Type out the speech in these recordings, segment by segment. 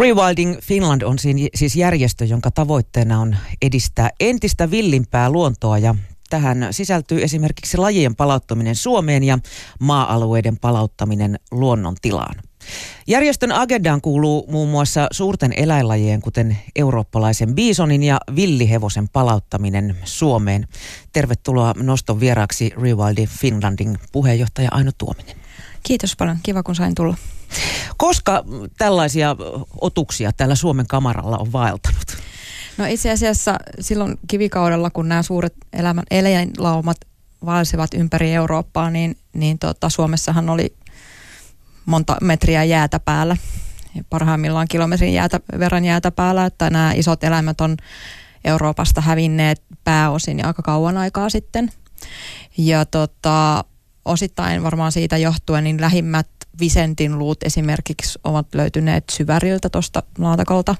Rewilding Finland on siis järjestö, jonka tavoitteena on edistää entistä villimpää luontoa ja tähän sisältyy esimerkiksi lajien palauttaminen Suomeen ja maa-alueiden palauttaminen luonnon tilaan. Järjestön agendaan kuuluu muun muassa suurten eläinlajien, kuten eurooppalaisen biisonin ja villihevosen palauttaminen Suomeen. Tervetuloa noston vieraaksi Rewilding Finlandin puheenjohtaja Aino Tuominen. Kiitos paljon, kiva kun sain tulla. Koska tällaisia otuksia täällä Suomen kamaralla on vaeltanut? No itse asiassa silloin kivikaudella, kun nämä suuret elämän eläinlaumat vaelsivat ympäri Eurooppaa, niin, niin tota, Suomessahan oli monta metriä jäätä päällä. Parhaimmillaan kilometrin jäätä, verran jäätä päällä, että nämä isot eläimet on Euroopasta hävinneet pääosin ja aika kauan aikaa sitten. Ja tota, osittain varmaan siitä johtuen, niin lähimmät Visentin luut esimerkiksi ovat löytyneet syväriltä tuosta laatakolta.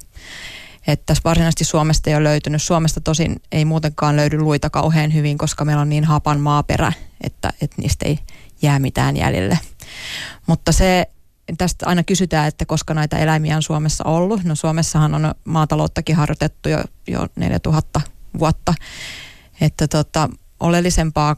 Että varsinaisesti Suomesta ei ole löytynyt. Suomesta tosin ei muutenkaan löydy luita kauhean hyvin, koska meillä on niin hapan maaperä, että, että niistä ei jää mitään jäljelle. Mutta se, tästä aina kysytään, että koska näitä eläimiä on Suomessa ollut. No Suomessahan on maatalouttakin harjoitettu jo, jo 4000 vuotta. Että tota, oleellisempaa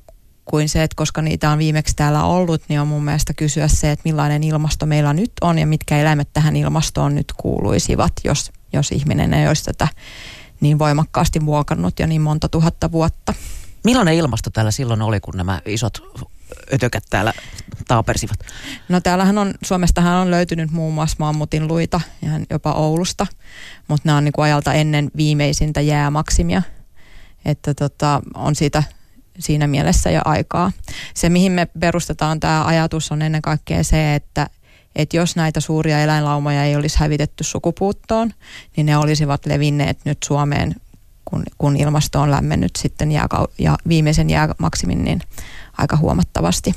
kuin se, että koska niitä on viimeksi täällä ollut, niin on mun mielestä kysyä se, että millainen ilmasto meillä nyt on ja mitkä eläimet tähän ilmastoon nyt kuuluisivat, jos, jos ihminen ei olisi tätä niin voimakkaasti muokannut jo niin monta tuhatta vuotta. Millainen ilmasto täällä silloin oli, kun nämä isot ötökät täällä taapersivat? No täällähän on, Suomestahan on löytynyt muun muassa mammutin luita, ihan jopa Oulusta, mutta nämä on niin kuin ajalta ennen viimeisintä jäämaksimia. Että tota, on siitä siinä mielessä jo aikaa. Se, mihin me perustetaan tämä ajatus, on ennen kaikkea se, että, että jos näitä suuria eläinlaumoja ei olisi hävitetty sukupuuttoon, niin ne olisivat levinneet nyt Suomeen, kun, kun ilmasto on lämmennyt sitten jääkau- ja viimeisen jäämaksimin niin aika huomattavasti.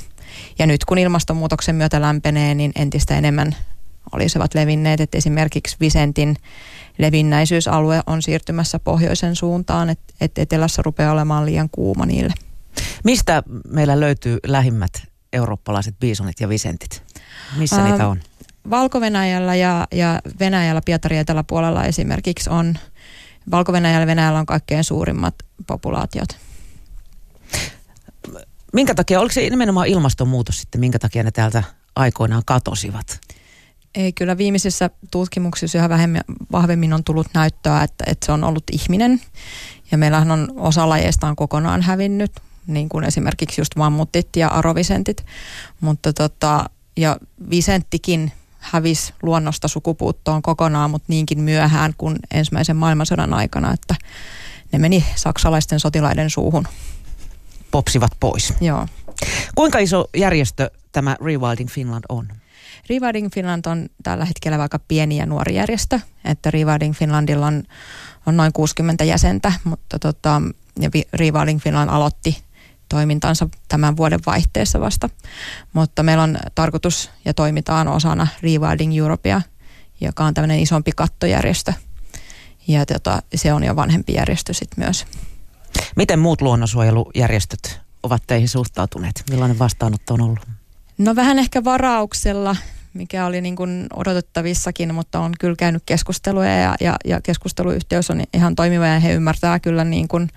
Ja nyt kun ilmastonmuutoksen myötä lämpenee, niin entistä enemmän olisivat levinneet, että esimerkiksi Visentin levinnäisyysalue on siirtymässä pohjoisen suuntaan, että, että etelässä rupeaa olemaan liian kuuma niille. Mistä meillä löytyy lähimmät eurooppalaiset biisonit ja visentit? Missä uh, niitä on? Valko-Venäjällä ja, ja Venäjällä Pietarin eteläpuolella esimerkiksi on, Valko-Venäjällä Venäjällä on kaikkein suurimmat populaatiot. Minkä takia, oliko se nimenomaan ilmastonmuutos sitten, minkä takia ne täältä aikoinaan katosivat? Ei, kyllä viimeisissä tutkimuksissa yhä vähemmän, vahvemmin on tullut näyttöä, että, että se on ollut ihminen. Ja meillähän on osa lajeista on kokonaan hävinnyt, niin kuin esimerkiksi just mammutit ja arovisentit. Mutta tota, ja visenttikin hävisi luonnosta sukupuuttoon kokonaan, mutta niinkin myöhään kuin ensimmäisen maailmansodan aikana, että ne meni saksalaisten sotilaiden suuhun. Popsivat pois. Joo. Kuinka iso järjestö tämä Rewilding Finland on? Rewilding Finland on tällä hetkellä aika pieni ja nuori järjestö, että Rewilding Finlandilla on, on noin 60 jäsentä, mutta tota, ja Rewilding Finland aloitti toimintansa tämän vuoden vaihteessa vasta. Mutta meillä on tarkoitus ja toimitaan osana Rewilding Europea, joka on tämmöinen isompi kattojärjestö. Ja tota, se on jo vanhempi järjestö sitten myös. Miten muut luonnonsuojelujärjestöt ovat teihin suhtautuneet? Millainen vastaanotto on ollut? No vähän ehkä varauksella, mikä oli niin kuin odotettavissakin, mutta on kyllä käynyt keskusteluja ja, ja, ja keskusteluyhteys on ihan toimiva ja he ymmärtää kyllä niin kuin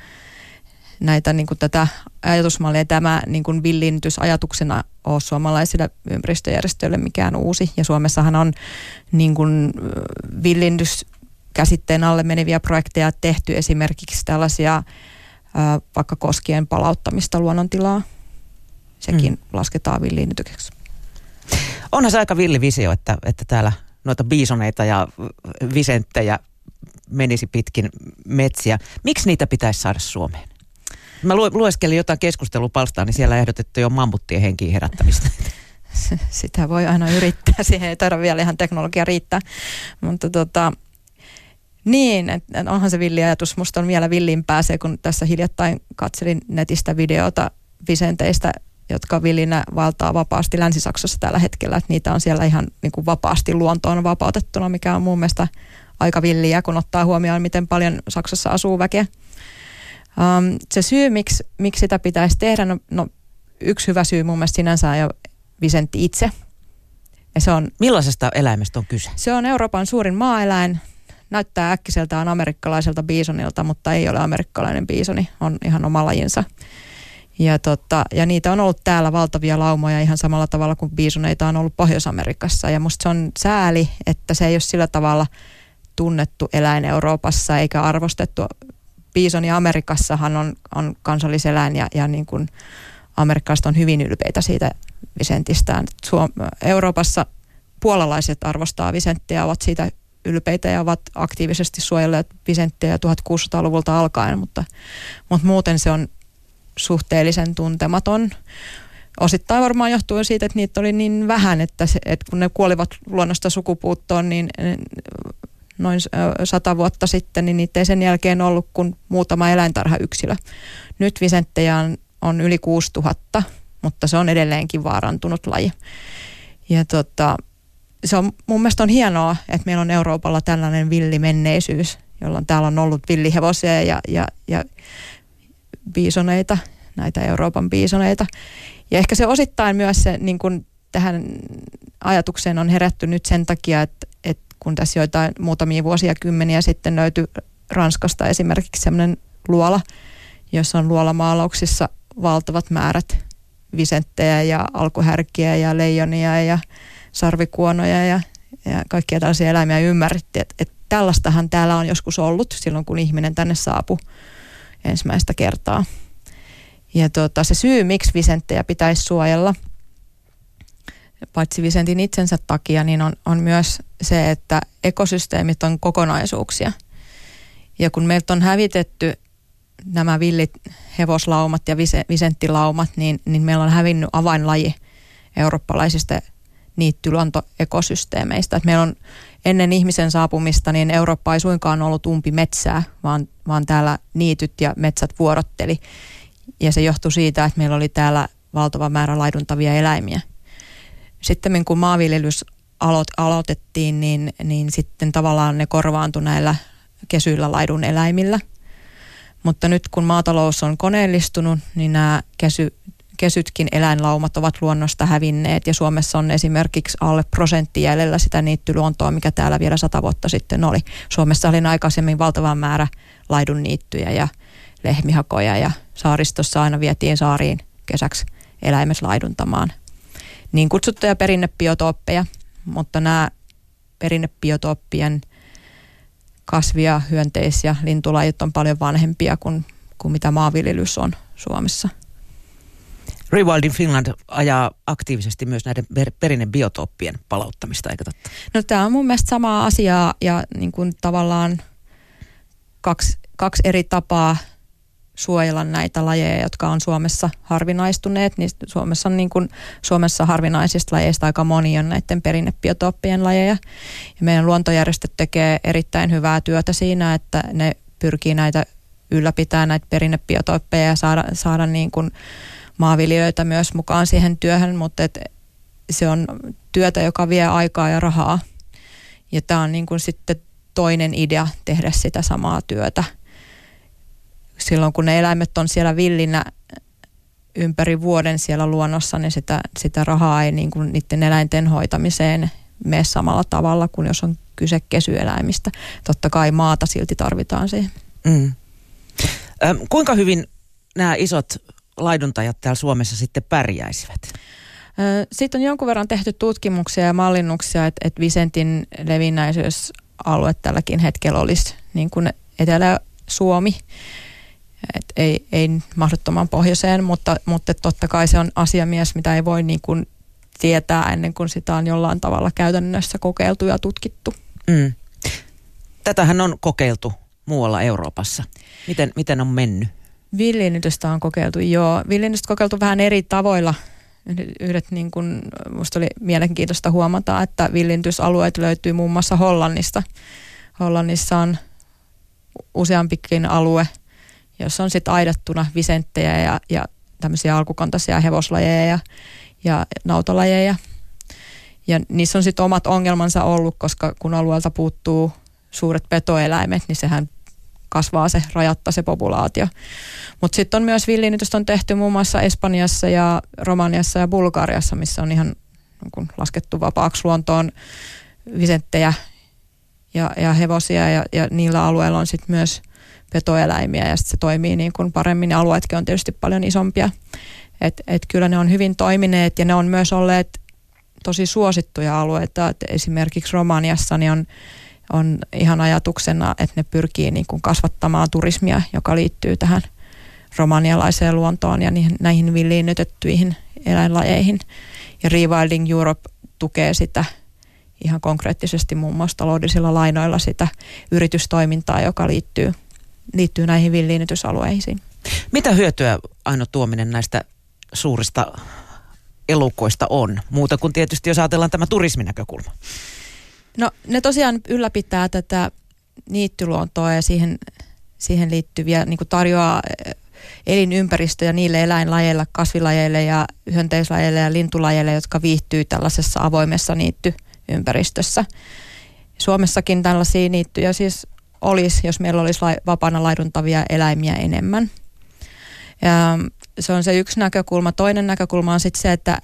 näitä niin kuin tätä ajatusmallia. Tämä niin kuin villiintys ajatuksena ole suomalaisille ympäristöjärjestöille mikään uusi. Ja Suomessahan on niin kuin villintys käsitteen alle meneviä projekteja tehty esimerkiksi tällaisia vaikka koskien palauttamista luonnontilaa. Sekin hmm. lasketaan villiinnytykseksi. Onhan se aika villi visio, että, että täällä noita biisoneita ja visenttejä menisi pitkin metsiä. Miksi niitä pitäisi saada Suomeen? Mä lueskelin jotain keskustelupalstaa, niin siellä ehdotettu jo mammuttien henkiin herättämistä. Sitä voi aina yrittää, siihen ei taida vielä ihan teknologia riittää. Mutta tota, niin, että onhan se villi ajatus. Musta on vielä villimpää se, kun tässä hiljattain katselin netistä videota Visenteistä, jotka villinä valtaa vapaasti Länsi-Saksassa tällä hetkellä. Että niitä on siellä ihan niin kuin vapaasti luontoon vapautettuna, mikä on mun mielestä aika villiä, kun ottaa huomioon, miten paljon Saksassa asuu väkeä. Um, se syy, miksi, miksi sitä pitäisi tehdä, no, no yksi hyvä syy mun mielestä sinänsä on jo Visentti itse. Ja se on, Millaisesta eläimestä on kyse? se on Euroopan suurin maaeläin. Näyttää äkkiseltään amerikkalaiselta biisonilta, mutta ei ole amerikkalainen biisoni, on ihan oma lajinsa. Ja, tota, ja niitä on ollut täällä valtavia laumoja ihan samalla tavalla kuin biisoneita on ollut Pohjois-Amerikassa. Ja musta se on sääli, että se ei ole sillä tavalla tunnettu eläin Euroopassa eikä arvostettu. Biisoni Amerikassahan on, on kansalliseläin ja, ja niin kuin amerikkalaiset on hyvin ylpeitä siitä Visentistään. Suom- Euroopassa puolalaiset arvostaa Visenttiä, ovat siitä ylpeitä ja ovat aktiivisesti suojelleet Visenttiä 1600-luvulta alkaen, mutta, mutta muuten se on suhteellisen tuntematon. Osittain varmaan johtuu siitä, että niitä oli niin vähän, että, se, että kun ne kuolivat luonnosta sukupuuttoon, niin noin sata vuotta sitten, niin niitä ei sen jälkeen ollut kuin muutama eläintarhayksilö. Nyt visenttejä on, on yli 6000, mutta se on edelleenkin vaarantunut laji. Ja tota, se on mun mielestä on hienoa, että meillä on Euroopalla tällainen villimenneisyys, jolloin täällä on ollut villihevosia ja, ja, ja biisoneita, näitä Euroopan biisoneita. Ja ehkä se osittain myös se, niin kuin tähän ajatukseen on herätty nyt sen takia, että kun tässä joitain muutamia vuosia kymmeniä sitten löytyi Ranskasta esimerkiksi sellainen luola, jossa on luolamaalauksissa valtavat määrät visenttejä ja alkuhärkiä ja leijonia ja sarvikuonoja ja, ja kaikkia tällaisia eläimiä ymmärrettiin, että, että tällaistahan täällä on joskus ollut silloin, kun ihminen tänne saapui ensimmäistä kertaa. Ja tota, se syy, miksi visenttejä pitäisi suojella, paitsi visentin itsensä takia, niin on, on myös se, että ekosysteemit on kokonaisuuksia. Ja kun meiltä on hävitetty nämä villit hevoslaumat ja vise, visenttilaumat, niin, niin meillä on hävinnyt avainlaji eurooppalaisista niittyluontoekosysteemeistä. Että meillä on ennen ihmisen saapumista, niin Eurooppa ei suinkaan ollut umpi metsää, vaan, vaan täällä niityt ja metsät vuorotteli. Ja se johtui siitä, että meillä oli täällä valtava määrä laiduntavia eläimiä. Sitten kun maanviljelys aloit, aloitettiin, niin, niin sitten tavallaan ne korvaantui näillä kesyillä laidun eläimillä. Mutta nyt kun maatalous on koneellistunut, niin nämä kesy, kesytkin eläinlaumat ovat luonnosta hävinneet ja Suomessa on esimerkiksi alle prosentti jäljellä sitä niittyluontoa, mikä täällä vielä sata vuotta sitten oli. Suomessa oli aikaisemmin valtava määrä laidun niittyjä ja lehmihakoja ja saaristossa aina vietiin saariin kesäksi eläimet laiduntamaan. Niin kutsuttuja perinnebiotooppeja, mutta nämä perinnebiotooppien kasvia, hyönteis- ja lintulajit on paljon vanhempia kuin, kuin mitä maanviljelys on Suomessa. Rewilding Finland ajaa aktiivisesti myös näiden per- perinnebiotooppien palauttamista, eikö totta? No tämä on mun mielestä samaa asiaa ja niin kuin tavallaan kaksi, kaksi eri tapaa suojella näitä lajeja, jotka on Suomessa harvinaistuneet. Niin Suomessa, niin kuin, Suomessa harvinaisista lajeista aika moni on näiden perinnebiotooppien lajeja. Ja meidän luontojärjestöt tekee erittäin hyvää työtä siinä, että ne pyrkii näitä ylläpitää näitä perinnebiotooppia ja saada, saada niin kuin maanviljelijöitä myös mukaan siihen työhön, mutta et se on työtä, joka vie aikaa ja rahaa. Ja tämä on niin kuin sitten toinen idea tehdä sitä samaa työtä. Silloin kun ne eläimet on siellä villinä ympäri vuoden siellä luonnossa, niin sitä, sitä rahaa ei niin kuin niiden eläinten hoitamiseen mene samalla tavalla kuin jos on kyse kesyeläimistä. Totta kai maata silti tarvitaan siihen. Mm. Ähm, kuinka hyvin nämä isot laiduntajat täällä Suomessa sitten pärjäisivät? Sitten on jonkun verran tehty tutkimuksia ja mallinnuksia, että, että Visentin levinnäisyysalue tälläkin hetkellä olisi niin kuin Etelä-Suomi. Et ei, ei mahdottoman pohjoiseen, mutta, mutta totta kai se on asiamies, mitä ei voi niin kuin tietää ennen kuin sitä on jollain tavalla käytännössä kokeiltu ja tutkittu. Mm. Tätähän on kokeiltu muualla Euroopassa. Miten, miten on mennyt? Villinnytystä on kokeiltu, joo. Villinnytystä kokeiltu vähän eri tavoilla. Yhdet niin kuin, musta oli mielenkiintoista huomata, että villintysalueet löytyy muun muassa Hollannista. Hollannissa on useampikin alue, jossa on sitten aidattuna visenttejä ja, ja tämmöisiä alkukantaisia hevoslajeja ja, ja nautalajeja. Ja niissä on sitten omat ongelmansa ollut, koska kun alueelta puuttuu suuret petoeläimet, niin sehän kasvaa se, rajatta se populaatio. Mutta sitten on myös villiinnytystä on tehty muun muassa Espanjassa ja Romaniassa ja Bulgariassa, missä on ihan kun laskettu vapaaksi luontoon visenttejä ja, ja hevosia ja, ja niillä alueilla on sitten myös petoeläimiä ja sit se toimii niin kuin paremmin. Ja alueetkin on tietysti paljon isompia. Et, et kyllä ne on hyvin toimineet ja ne on myös olleet tosi suosittuja alueita. Et esimerkiksi Romaniassa niin on, on ihan ajatuksena, että ne pyrkii niin kuin kasvattamaan turismia, joka liittyy tähän romanialaiseen luontoon ja niihin, näihin villiinnytettyihin eläinlajeihin. Ja Rewilding Europe tukee sitä ihan konkreettisesti muun muassa taloudellisilla lainoilla sitä yritystoimintaa, joka liittyy, liittyy näihin villiinnytysalueisiin. Mitä hyötyä Aino Tuominen näistä suurista elukoista on? Muuta kuin tietysti, jos ajatellaan tämä turisminäkökulma. No ne tosiaan ylläpitää tätä niittyluontoa ja siihen, siihen liittyviä, niin kuin tarjoaa eh, elinympäristöjä niille eläinlajeille, kasvilajeille ja hyönteislajeille ja lintulajeille, jotka viihtyy tällaisessa avoimessa niittyympäristössä. Suomessakin tällaisia niittyjä siis olisi, jos meillä olisi vapaana laiduntavia eläimiä enemmän. Ja se on se yksi näkökulma. Toinen näkökulma on sitten se, että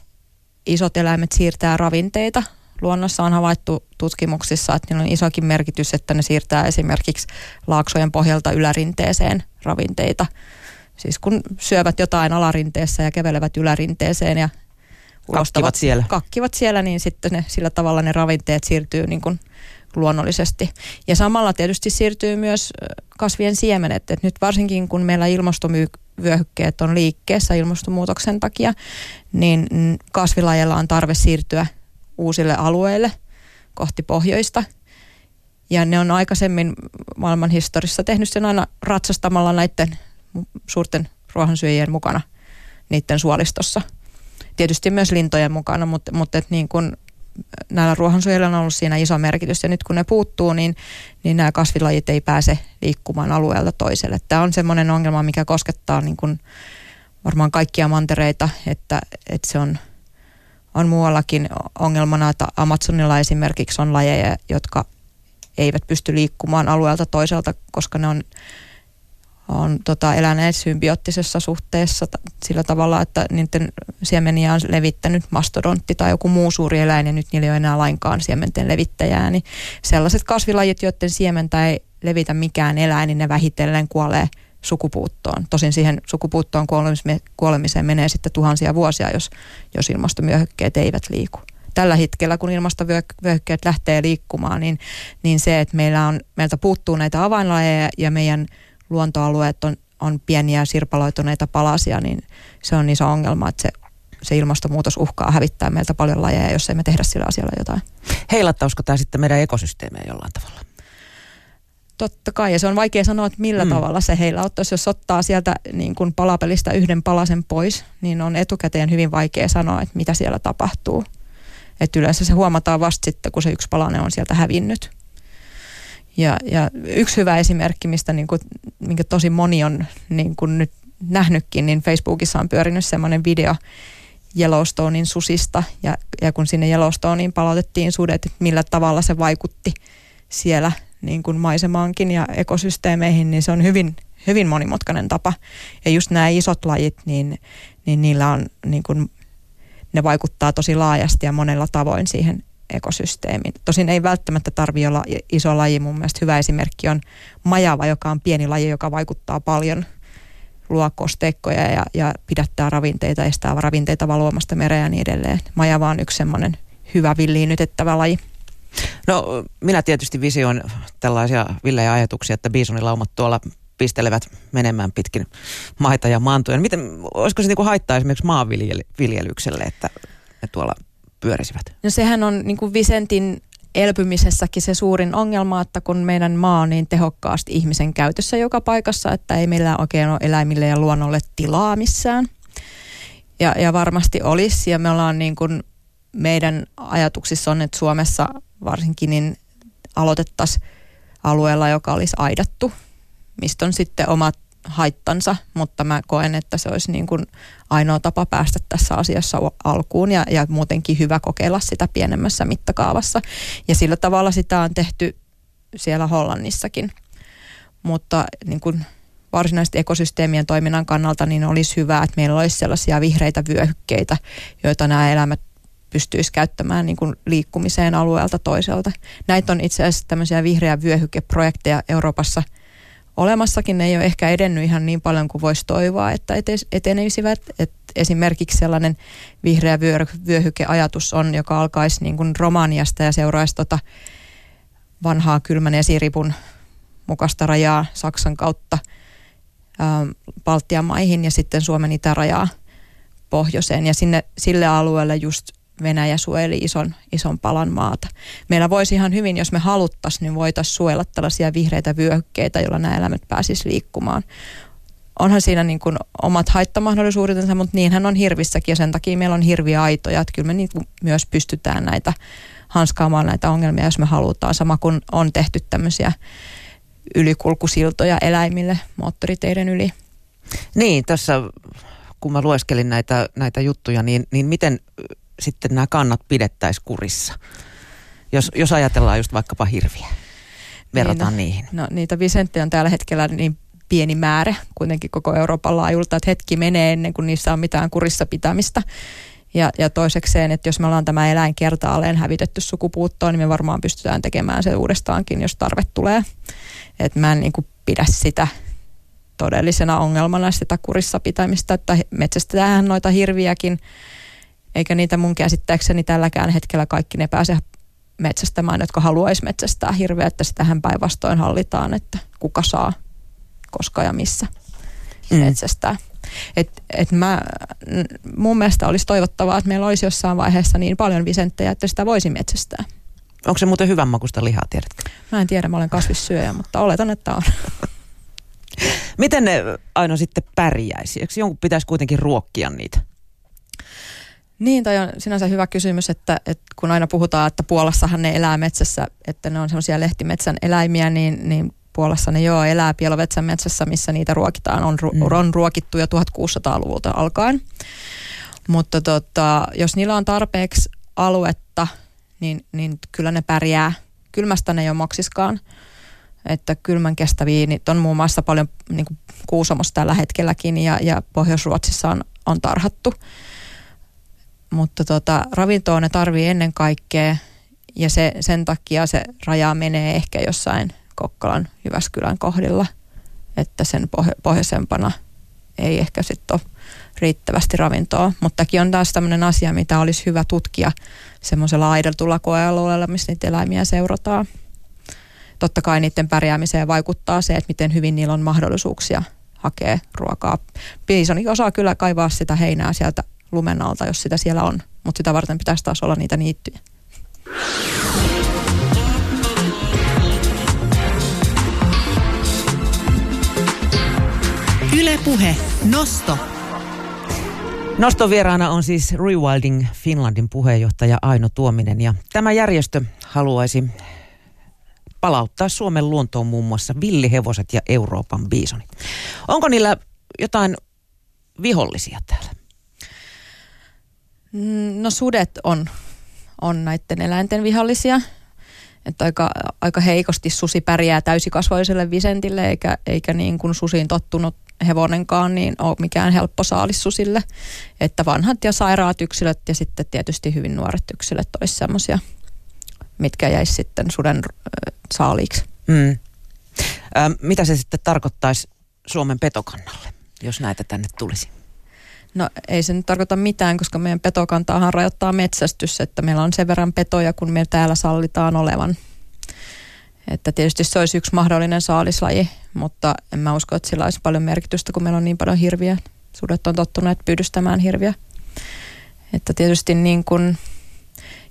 isot eläimet siirtää ravinteita. Luonnossa on havaittu tutkimuksissa, että niillä on isokin merkitys, että ne siirtää esimerkiksi laaksojen pohjalta ylärinteeseen ravinteita. Siis kun syövät jotain alarinteessä ja kävelevät ylärinteeseen ja kakkivat siellä. kakkivat siellä, niin sitten ne, sillä tavalla ne ravinteet siirtyy niin kuin luonnollisesti. Ja samalla tietysti siirtyy myös kasvien siemenet. Et nyt varsinkin kun meillä ilmastovyöhykkeet on liikkeessä ilmastonmuutoksen takia, niin kasvilajilla on tarve siirtyä uusille alueille kohti pohjoista. Ja ne on aikaisemmin maailman historiassa tehnyt sen aina ratsastamalla näiden suurten ruohonsyöjien mukana niiden suolistossa. Tietysti myös lintojen mukana, mutta, mutta et niin kun näillä ruohonsuojelijoilla on ollut siinä iso merkitys ja nyt kun ne puuttuu, niin, niin nämä kasvilajit ei pääse liikkumaan alueelta toiselle. Tämä on semmoinen ongelma, mikä koskettaa niin kuin varmaan kaikkia mantereita, että, että se on, on muuallakin ongelmana, että Amazonilla esimerkiksi on lajeja, jotka eivät pysty liikkumaan alueelta toiselta, koska ne on on tota, eläneet symbioottisessa suhteessa t- sillä tavalla, että niiden siemeniä on levittänyt mastodontti tai joku muu suuri eläin ja nyt niillä ei ole enää lainkaan siementen levittäjää, niin sellaiset kasvilajit, joiden siementä ei levitä mikään eläin, niin ne vähitellen kuolee sukupuuttoon. Tosin siihen sukupuuttoon kuolemiseen menee sitten tuhansia vuosia, jos, jos ilmastomyöhykkeet eivät liiku. Tällä hetkellä, kun ilmastovyöhykkeet lähtee liikkumaan, niin, niin se, että meillä on, meiltä puuttuu näitä avainlajeja ja meidän luontoalueet on, on pieniä sirpaloituneita palasia, niin se on iso ongelma, että se, se ilmastonmuutos uhkaa hävittää meiltä paljon lajeja, jos emme tehdä sillä asialla jotain. Heilattausiko tämä sitten meidän ekosysteemejä jollain tavalla? Totta kai, ja se on vaikea sanoa, että millä mm. tavalla se heilauttaisi. Jos ottaa sieltä niin kuin palapelistä yhden palasen pois, niin on etukäteen hyvin vaikea sanoa, että mitä siellä tapahtuu. Että yleensä se huomataan vasta sitten, kun se yksi palanen on sieltä hävinnyt. Ja, ja yksi hyvä esimerkki, mistä niin kuin, minkä tosi moni on niin kuin nyt nähnytkin, niin Facebookissa on pyörinyt semmoinen video Yellowstonein susista. Ja, ja kun sinne Yellowstoneen palautettiin sudet, että millä tavalla se vaikutti siellä niin kuin maisemaankin ja ekosysteemeihin, niin se on hyvin, hyvin monimutkainen tapa. Ja just nämä isot lajit, niin, niin niillä on niin kuin, ne vaikuttaa tosi laajasti ja monella tavoin siihen ekosysteemin. Tosin ei välttämättä tarvitse olla iso laji. Mun mielestä hyvä esimerkki on majava, joka on pieni laji, joka vaikuttaa paljon luo kosteikkoja ja, ja pidättää ravinteita, estää ravinteita valuamasta mereen ja niin edelleen. Majava on yksi semmoinen hyvä villiinnytettävä laji. No minä tietysti visioin tällaisia villejä ajatuksia, että biisonilaumat tuolla pistelevät menemään pitkin maita ja maantoja. Miten, olisiko se niin kuin haittaa esimerkiksi maanviljelykselle, että ne tuolla pyörisivät? No sehän on niin kuin Visentin elpymisessäkin se suurin ongelma, että kun meidän maa on niin tehokkaasti ihmisen käytössä joka paikassa, että ei meillä oikein ole eläimille ja luonnolle tilaa missään. Ja, ja varmasti olisi, ja me ollaan niin kuin, meidän ajatuksissa on, että Suomessa varsinkin niin aloitettaisiin alueella, joka olisi aidattu, mistä on sitten omat haittansa, mutta mä koen, että se olisi niin kuin ainoa tapa päästä tässä asiassa alkuun ja, ja muutenkin hyvä kokeilla sitä pienemmässä mittakaavassa. Ja sillä tavalla sitä on tehty siellä Hollannissakin. Mutta niin kuin varsinaisesti ekosysteemien toiminnan kannalta niin olisi hyvä, että meillä olisi sellaisia vihreitä vyöhykkeitä, joita nämä eläimet pystyisi käyttämään niin kuin liikkumiseen alueelta toiselta. Näitä on itse asiassa tämmöisiä vihreä vyöhykeprojekteja Euroopassa olemassakin. Ne ei ole ehkä edennyt ihan niin paljon kuin voisi toivoa, että etenisivät. Et esimerkiksi sellainen vihreä vyöhykeajatus on, joka alkaisi niin kuin Romaniasta ja seuraisi tota vanhaa kylmän esiripun mukaista rajaa Saksan kautta ähm, Baltian maihin ja sitten Suomen itärajaa pohjoiseen. Ja sinne, sille alueelle just Venäjä suojeli ison, ison palan maata. Meillä voisi ihan hyvin, jos me haluttaisiin, niin voitaisiin suojella tällaisia vihreitä vyöhykkeitä, joilla nämä eläimet pääsisivät liikkumaan. Onhan siinä niin kuin omat haittamahdollisuutensa, mutta niinhän on hirvissäkin ja sen takia meillä on hirviaitoja, että kyllä me niin kuin myös pystytään näitä hanskaamaan näitä ongelmia, jos me halutaan. Sama kuin on tehty tämmöisiä ylikulkusiltoja eläimille moottoriteiden yli. Niin, tässä kun mä lueskelin näitä, näitä juttuja, niin, niin miten sitten nämä kannat pidettäisiin kurissa? Jos, jos ajatellaan just vaikkapa hirviä, verrataan niin, no, niihin. No niitä visenttejä on tällä hetkellä niin pieni määrä kuitenkin koko Euroopan laajulta, että hetki menee ennen kuin niissä on mitään kurissa pitämistä. Ja, ja toisekseen, että jos me ollaan tämä eläin kertaalleen hävitetty sukupuuttoon, niin me varmaan pystytään tekemään se uudestaankin, jos tarve tulee. Että mä en niin kuin pidä sitä todellisena ongelmana sitä kurissa pitämistä, että metsästetään noita hirviäkin, eikä niitä mun käsittääkseni tälläkään hetkellä kaikki ne pääse metsästämään, jotka haluaisi metsästää hirveä, että sitähän päinvastoin hallitaan, että kuka saa, koska ja missä mm. metsästää. Et, et mä, mun mielestä olisi toivottavaa, että meillä olisi jossain vaiheessa niin paljon visenttejä, että sitä voisi metsästää. Onko se muuten hyvän makusta lihaa, tiedätkö? Mä en tiedä, mä olen kasvissyöjä, mutta oletan, että on. Miten ne aina sitten pärjäisi? Eikö jonkun pitäisi kuitenkin ruokkia niitä? Niin, toi on sinänsä hyvä kysymys, että, että kun aina puhutaan, että Puolassahan ne elää metsässä, että ne on semmoisia lehtimetsän eläimiä, niin, niin Puolassa ne joo elää Pielovetsän metsässä, missä niitä ruokitaan. On, mm. on ruokittu jo 1600-luvulta alkaen. Mutta tota, jos niillä on tarpeeksi aluetta, niin, niin kyllä ne pärjää. Kylmästä ne ei ole moksiskaan. Että kylmän kestäviä, niin on muun muassa paljon niin kuin Kuusamossa tällä hetkelläkin ja, ja Pohjois-Ruotsissa on, on tarhattu. Mutta tota, ravintoa ne tarvii ennen kaikkea ja se, sen takia se raja menee ehkä jossain Kokkolan Jyväskylän kohdilla, että sen pohjo- pohjoisempana ei ehkä sitten ole riittävästi ravintoa. Mutta tämäkin on taas tämmöinen asia, mitä olisi hyvä tutkia semmoisella aideltulla koealueella, missä niitä eläimiä seurataan. Totta kai niiden pärjäämiseen vaikuttaa se, että miten hyvin niillä on mahdollisuuksia hakea ruokaa. Piisoni osaa kyllä kaivaa sitä heinää sieltä lumen alta, jos sitä siellä on, mutta sitä varten pitäisi taas olla niitä niittyjä. Ylepuhe Nosto. Noston vieraana on siis Rewilding Finlandin puheenjohtaja Aino Tuominen ja tämä järjestö haluaisi palauttaa Suomen luontoon muun muassa villihevoset ja Euroopan biisonit. Onko niillä jotain vihollisia täällä? Mm, no sudet on, on näiden eläinten vihollisia. Että aika, aika heikosti susi pärjää täysikasvoiselle Visentille, eikä, eikä niin kuin susiin tottunut hevonenkaan niin ole mikään helppo saalis susille. Että vanhat ja sairaat yksilöt ja sitten tietysti hyvin nuoret yksilöt olisi semmoisia, mitkä jäisi sitten suden saaliiksi. Mm. Ö, mitä se sitten tarkoittaisi Suomen petokannalle, jos näitä tänne tulisi? No ei se nyt tarkoita mitään, koska meidän petokantaahan rajoittaa metsästys, että meillä on sen verran petoja, kun me täällä sallitaan olevan. Että tietysti se olisi yksi mahdollinen saalislaji, mutta en mä usko, että sillä olisi paljon merkitystä, kun meillä on niin paljon hirviä. Sudet on tottuneet pyydystämään hirviä. Että tietysti niin kuin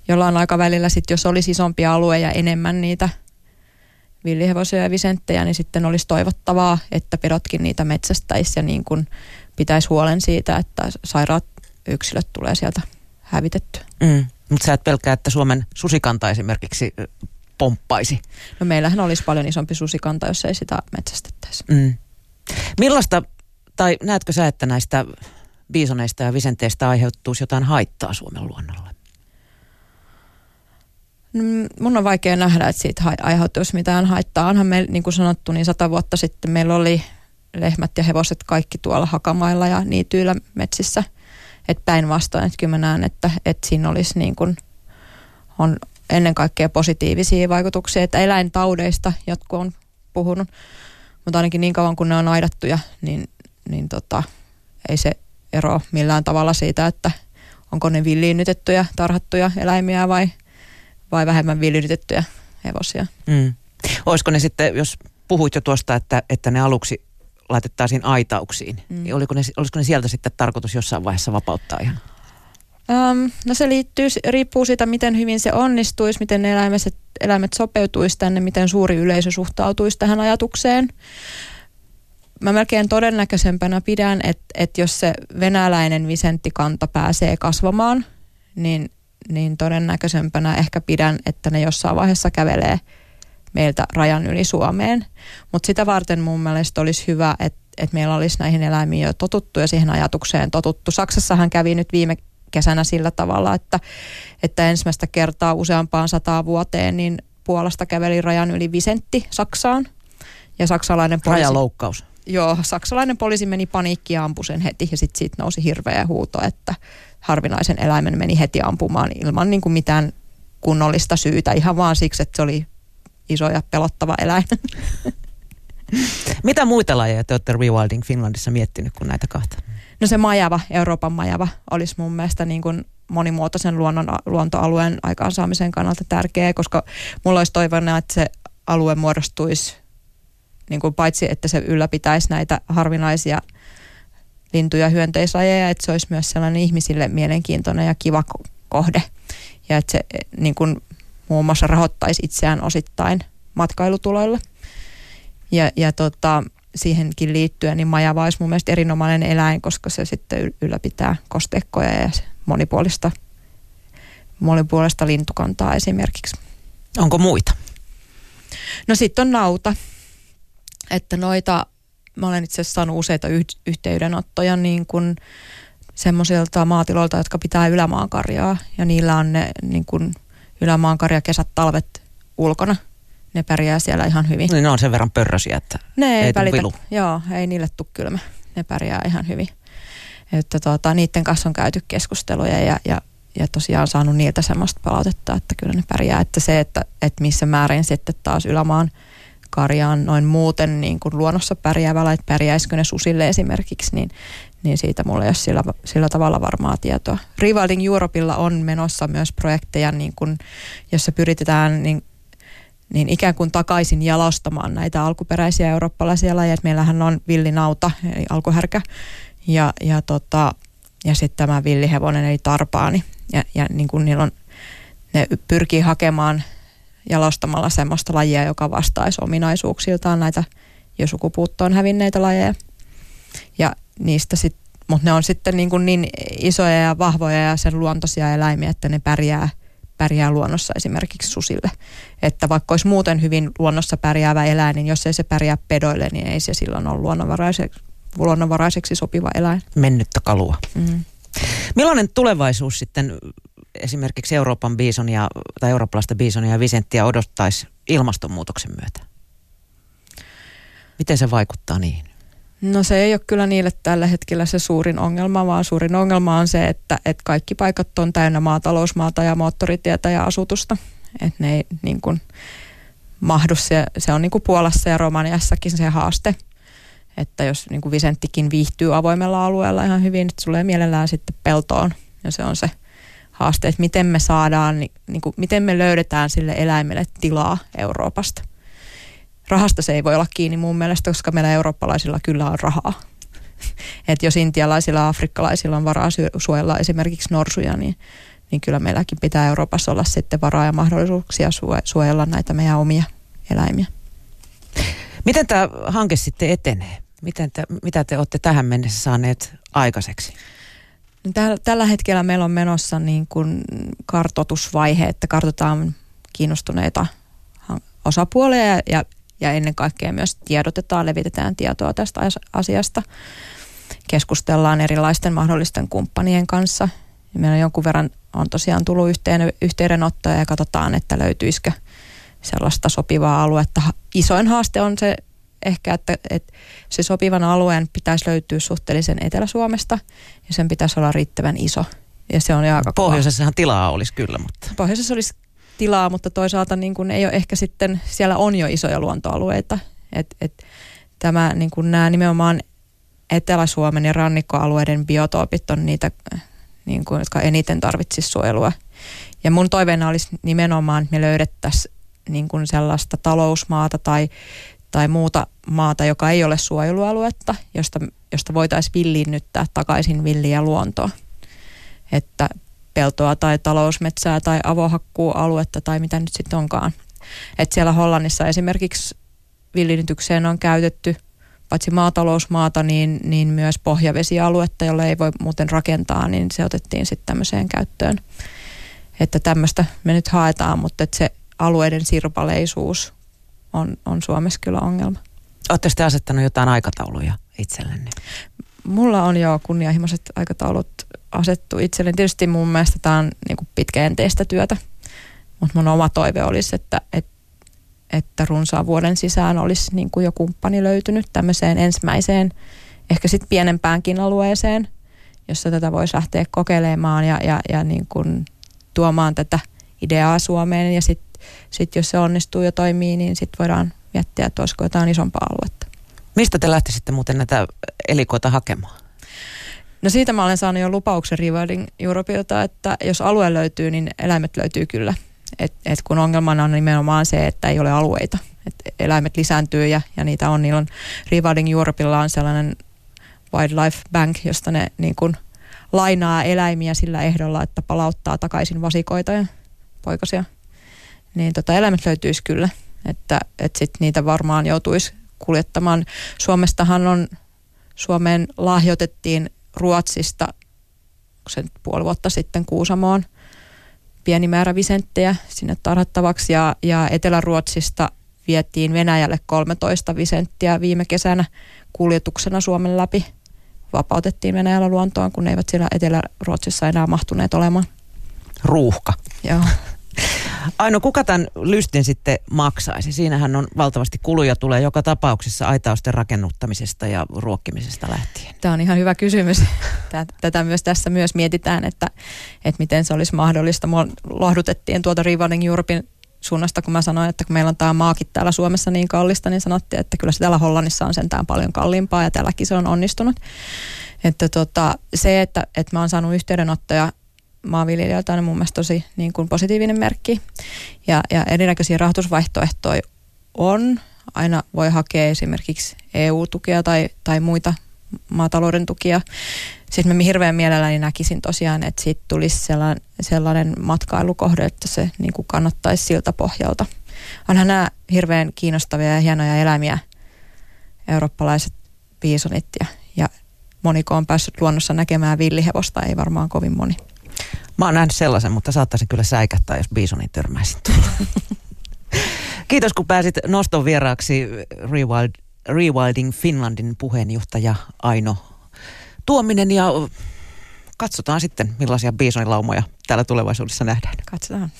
jollain aikavälillä sit, jos olisi isompia alueja enemmän niitä villihevosia ja visenttejä, niin sitten olisi toivottavaa, että pedotkin niitä metsästäisi ja niin kuin pitäisi huolen siitä, että sairaat yksilöt tulee sieltä hävitettyä. Mm. Mutta sä et pelkää, että Suomen susikanta esimerkiksi pomppaisi? No meillähän olisi paljon isompi susikanta, jos ei sitä metsästettäisi. Mm. Millaista, tai näetkö sä, että näistä biisoneista ja visenteistä aiheutuisi jotain haittaa Suomen luonnolle? Mm, mun on vaikea nähdä, että siitä aiheutuisi mitään haittaa. Onhan meillä, niin kuin sanottu, niin sata vuotta sitten meillä oli lehmät ja hevoset kaikki tuolla hakamailla ja niityillä metsissä. että päinvastoin, että kyllä mä näen, että, että siinä olisi niin kuin, on ennen kaikkea positiivisia vaikutuksia, että eläintaudeista jotkut on puhunut, mutta ainakin niin kauan kun ne on aidattuja, niin, niin tota, ei se ero millään tavalla siitä, että onko ne villiinnytettyjä, tarhattuja eläimiä vai, vai vähemmän villiinnytettyjä hevosia. Mm. Olisiko ne sitten, jos puhuit jo tuosta, että, että ne aluksi laitettaisiin aitauksiin, mm. niin oliko ne, olisiko ne sieltä sitten tarkoitus jossain vaiheessa vapauttaa ihan? Um, no se liittyy, riippuu siitä, miten hyvin se onnistuisi, miten ne eläimet, eläimet sopeutuisi tänne, miten suuri yleisö suhtautuisi tähän ajatukseen. Mä melkein todennäköisempänä pidän, että, että jos se venäläinen visenttikanta pääsee kasvamaan, niin, niin todennäköisempänä ehkä pidän, että ne jossain vaiheessa kävelee meiltä rajan yli Suomeen. Mutta sitä varten mun mielestä olisi hyvä, että, että meillä olisi näihin eläimiin jo totuttu ja siihen ajatukseen totuttu. Saksassahan kävi nyt viime kesänä sillä tavalla, että, että ensimmäistä kertaa useampaan sataan vuoteen niin Puolasta käveli rajan yli Visentti Saksaan. Ja saksalainen poliisi... Rajaloukkaus. Joo, saksalainen poliisi meni paniikki ja ampui sen heti ja sitten siitä nousi hirveä huuto, että harvinaisen eläimen meni heti ampumaan ilman niin kuin mitään kunnollista syytä, ihan vaan siksi, että se oli iso ja pelottava eläin. Mitä muita lajeja te olette Rewilding Finlandissa miettinyt kuin näitä kahta? No se majava, Euroopan majava, olisi mun mielestä niin kuin monimuotoisen luonnon, luontoalueen aikaansaamisen kannalta tärkeä, koska mulla olisi toivona, että se alue muodostuisi niin kuin paitsi, että se ylläpitäisi näitä harvinaisia lintuja ja hyönteislajeja, että se olisi myös sellainen ihmisille mielenkiintoinen ja kiva kohde. Ja että se niin kuin, muun muassa rahoittaisi itseään osittain matkailutuloilla. Ja, ja tota, siihenkin liittyen, niin majava olisi mun mielestä erinomainen eläin, koska se sitten ylläpitää kosteikkoja ja monipuolista, monipuolista lintukantaa esimerkiksi. Onko muita? No sitten on nauta. Että noita, mä olen itse asiassa saanut useita yhteydenottoja niin kuin semmoisilta maatiloilta, jotka pitää ylämaankarjaa ja niillä on ne niin kuin ylämaankarja kesät, talvet ulkona – ne pärjää siellä ihan hyvin. Niin ne on sen verran pörrösiä, että ne ei, ei välitä, vilu. Joo, ei niille tule kylmä. Ne pärjää ihan hyvin. Että tuota, niiden kanssa on käyty keskusteluja ja, ja, ja tosiaan saanut niiltä semmoista palautetta, että kyllä ne pärjää. Että se, että, että missä määrin sitten taas ylämaan karjaan noin muuten niin kuin luonnossa pärjäävällä, että pärjäisikö ne susille esimerkiksi, niin, niin siitä mulla ei ole sillä, sillä tavalla varmaa tietoa. Rewilding Europeilla on menossa myös projekteja, niin kuin, jossa pyritään niin niin ikään kuin takaisin jalostamaan näitä alkuperäisiä eurooppalaisia lajeja. Meillähän on villinauta, eli alkuhärkä, ja, ja, tota, ja sitten tämä villihevonen, eli tarpaani. Ja, ja niin kuin niillä on, ne pyrkii hakemaan jalostamalla semmoista lajia, joka vastaisi ominaisuuksiltaan näitä jo sukupuuttoon hävinneitä lajeja. Ja niistä sit, mutta ne on sitten niin, kuin niin isoja ja vahvoja ja sen luontoisia eläimiä, että ne pärjää – pärjää luonnossa esimerkiksi susille. Että vaikka olisi muuten hyvin luonnossa pärjäävä eläin, niin jos ei se pärjää pedoille, niin ei se silloin ole luonnonvaraiseksi, luonnonvaraiseksi sopiva eläin. Mennyttä kalua. Mm. Millainen tulevaisuus sitten esimerkiksi Euroopan biisonia tai eurooppalaista biisonia ja visenttiä odottaisi ilmastonmuutoksen myötä? Miten se vaikuttaa niihin? No se ei ole kyllä niille tällä hetkellä se suurin ongelma, vaan suurin ongelma on se, että, että kaikki paikat on täynnä maatalousmaata ja moottoritietä ja asutusta. Että ne ei niin kuin mahdu, se, se on niin kuin Puolassa ja Romaniassakin se haaste. Että jos niin kuin Visenttikin viihtyy avoimella alueella ihan hyvin, että tulee mielellään sitten peltoon. Ja se on se haaste, että miten me saadaan, niin, kuin, miten me löydetään sille eläimelle tilaa Euroopasta rahasta se ei voi olla kiinni mun mielestä, koska meillä eurooppalaisilla kyllä on rahaa. Et jos intialaisilla ja afrikkalaisilla on varaa suojella esimerkiksi norsuja, niin, niin kyllä meilläkin pitää Euroopassa olla sitten varaa ja mahdollisuuksia suojella näitä meidän omia eläimiä. Miten tämä hanke sitten etenee? Miten te, mitä te olette tähän mennessä saaneet aikaiseksi? No tällä hetkellä meillä on menossa niin kuin kartotusvaihe, että kartotaan kiinnostuneita osapuolia ja, ja ja ennen kaikkea myös tiedotetaan, levitetään tietoa tästä asiasta. Keskustellaan erilaisten mahdollisten kumppanien kanssa. Meillä on jonkun verran on tosiaan tullut yhteen, yhteydenottoja ja katsotaan, että löytyisikö sellaista sopivaa aluetta. Isoin haaste on se ehkä, että, että se sopivan alueen pitäisi löytyä suhteellisen Etelä-Suomesta ja sen pitäisi olla riittävän iso. Ja se on aika Pohjoisessahan tilaa olisi kyllä, mutta... Pohjoisessa olisi tilaa, mutta toisaalta niin kuin ei ole ehkä sitten, siellä on jo isoja luontoalueita. Et, et, tämä, niin kuin nämä nimenomaan Etelä-Suomen ja rannikkoalueiden biotoopit on niitä, niin kuin, jotka eniten tarvitsisi suojelua. Ja mun toiveena olisi nimenomaan, että me löydettäisiin niin kuin sellaista talousmaata tai, tai muuta maata, joka ei ole suojelualuetta, josta, josta voitaisiin villinnyttää takaisin villiä luontoa. Että peltoa tai talousmetsää tai avohakkuualuetta tai mitä nyt sitten onkaan. Et siellä Hollannissa esimerkiksi villinytykseen on käytetty paitsi maatalousmaata, niin, niin myös pohjavesialuetta, jolle ei voi muuten rakentaa, niin se otettiin sitten tämmöiseen käyttöön. Että tämmöistä me nyt haetaan, mutta että se alueiden sirpaleisuus on, on Suomessa kyllä ongelma. Oletteko te asettanut jotain aikatauluja itsellenne? Mulla on jo kunnianhimoiset aikataulut asettu itselleni. Tietysti mun mielestä tämä on niin pitkäjänteistä työtä, mutta mun oma toive olisi, että, että, että runsaan vuoden sisään olisi niin kuin jo kumppani löytynyt tämmöiseen ensimmäiseen, ehkä sitten pienempäänkin alueeseen, jossa tätä voisi lähteä kokeilemaan ja, ja, ja niin kuin tuomaan tätä ideaa Suomeen ja sitten sit jos se onnistuu ja toimii, niin sitten voidaan miettiä, että olisiko jotain isompaa aluetta. Mistä te lähtisitte muuten näitä elikoita hakemaan? No siitä mä olen saanut jo lupauksen Rewarding Europeilta, että jos alue löytyy, niin eläimet löytyy kyllä. Et, et kun ongelmana on nimenomaan se, että ei ole alueita. Et eläimet lisääntyy ja, ja niitä on. Niillä on Rewarding Europeilla on sellainen Wildlife Bank, josta ne niin kuin lainaa eläimiä sillä ehdolla, että palauttaa takaisin vasikoita ja poikasia. Niin tota, eläimet löytyisi kyllä. Että et sit niitä varmaan joutuisi kuljettamaan. Suomestahan on, Suomeen lahjoitettiin Ruotsista sen puoli vuotta sitten Kuusamoon pieni määrä visenttejä sinne tarhattavaksi ja, ja Etelä-Ruotsista vietiin Venäjälle 13 visenttiä viime kesänä kuljetuksena Suomen läpi. Vapautettiin Venäjällä luontoon, kun ne eivät siellä Etelä-Ruotsissa enää mahtuneet olemaan. Ruuhka. Joo. Aino, kuka tämän lystin sitten maksaisi? Siinähän on valtavasti kuluja tulee joka tapauksessa aitausten rakennuttamisesta ja ruokkimisesta lähtien. Tämä on ihan hyvä kysymys. Tätä myös tässä myös mietitään, että, että miten se olisi mahdollista. Mua lohdutettiin tuota Rewarding Europein suunnasta, kun mä sanoin, että kun meillä on tämä maakin täällä Suomessa niin kallista, niin sanottiin, että kyllä se täällä Hollannissa on sentään paljon kalliimpaa ja täälläkin se on onnistunut. Että tota, se, että, että mä oon saanut yhteydenottoja maanviljelijöiltä on mun mielestä tosi niin kuin positiivinen merkki. Ja, ja erinäköisiä rahoitusvaihtoehtoja on. Aina voi hakea esimerkiksi EU-tukea tai, tai muita maatalouden tukia. Sitten mä hirveän mielelläni näkisin tosiaan, että siitä tulisi sellainen, sellainen matkailukohde, että se niin kuin kannattaisi siltä pohjalta. Onhan nämä hirveän kiinnostavia ja hienoja eläimiä, eurooppalaiset biisonit ja, ja moniko on päässyt luonnossa näkemään villihevosta, ei varmaan kovin moni. Mä oon nähnyt sellaisen, mutta saattaisin kyllä säikähtää, jos Bisonin törmäisin Kiitos, kun pääsit noston vieraaksi Rewild, Rewilding Finlandin puheenjohtaja Aino Tuominen ja katsotaan sitten, millaisia bisonilaumoja täällä tulevaisuudessa nähdään. Katsotaan.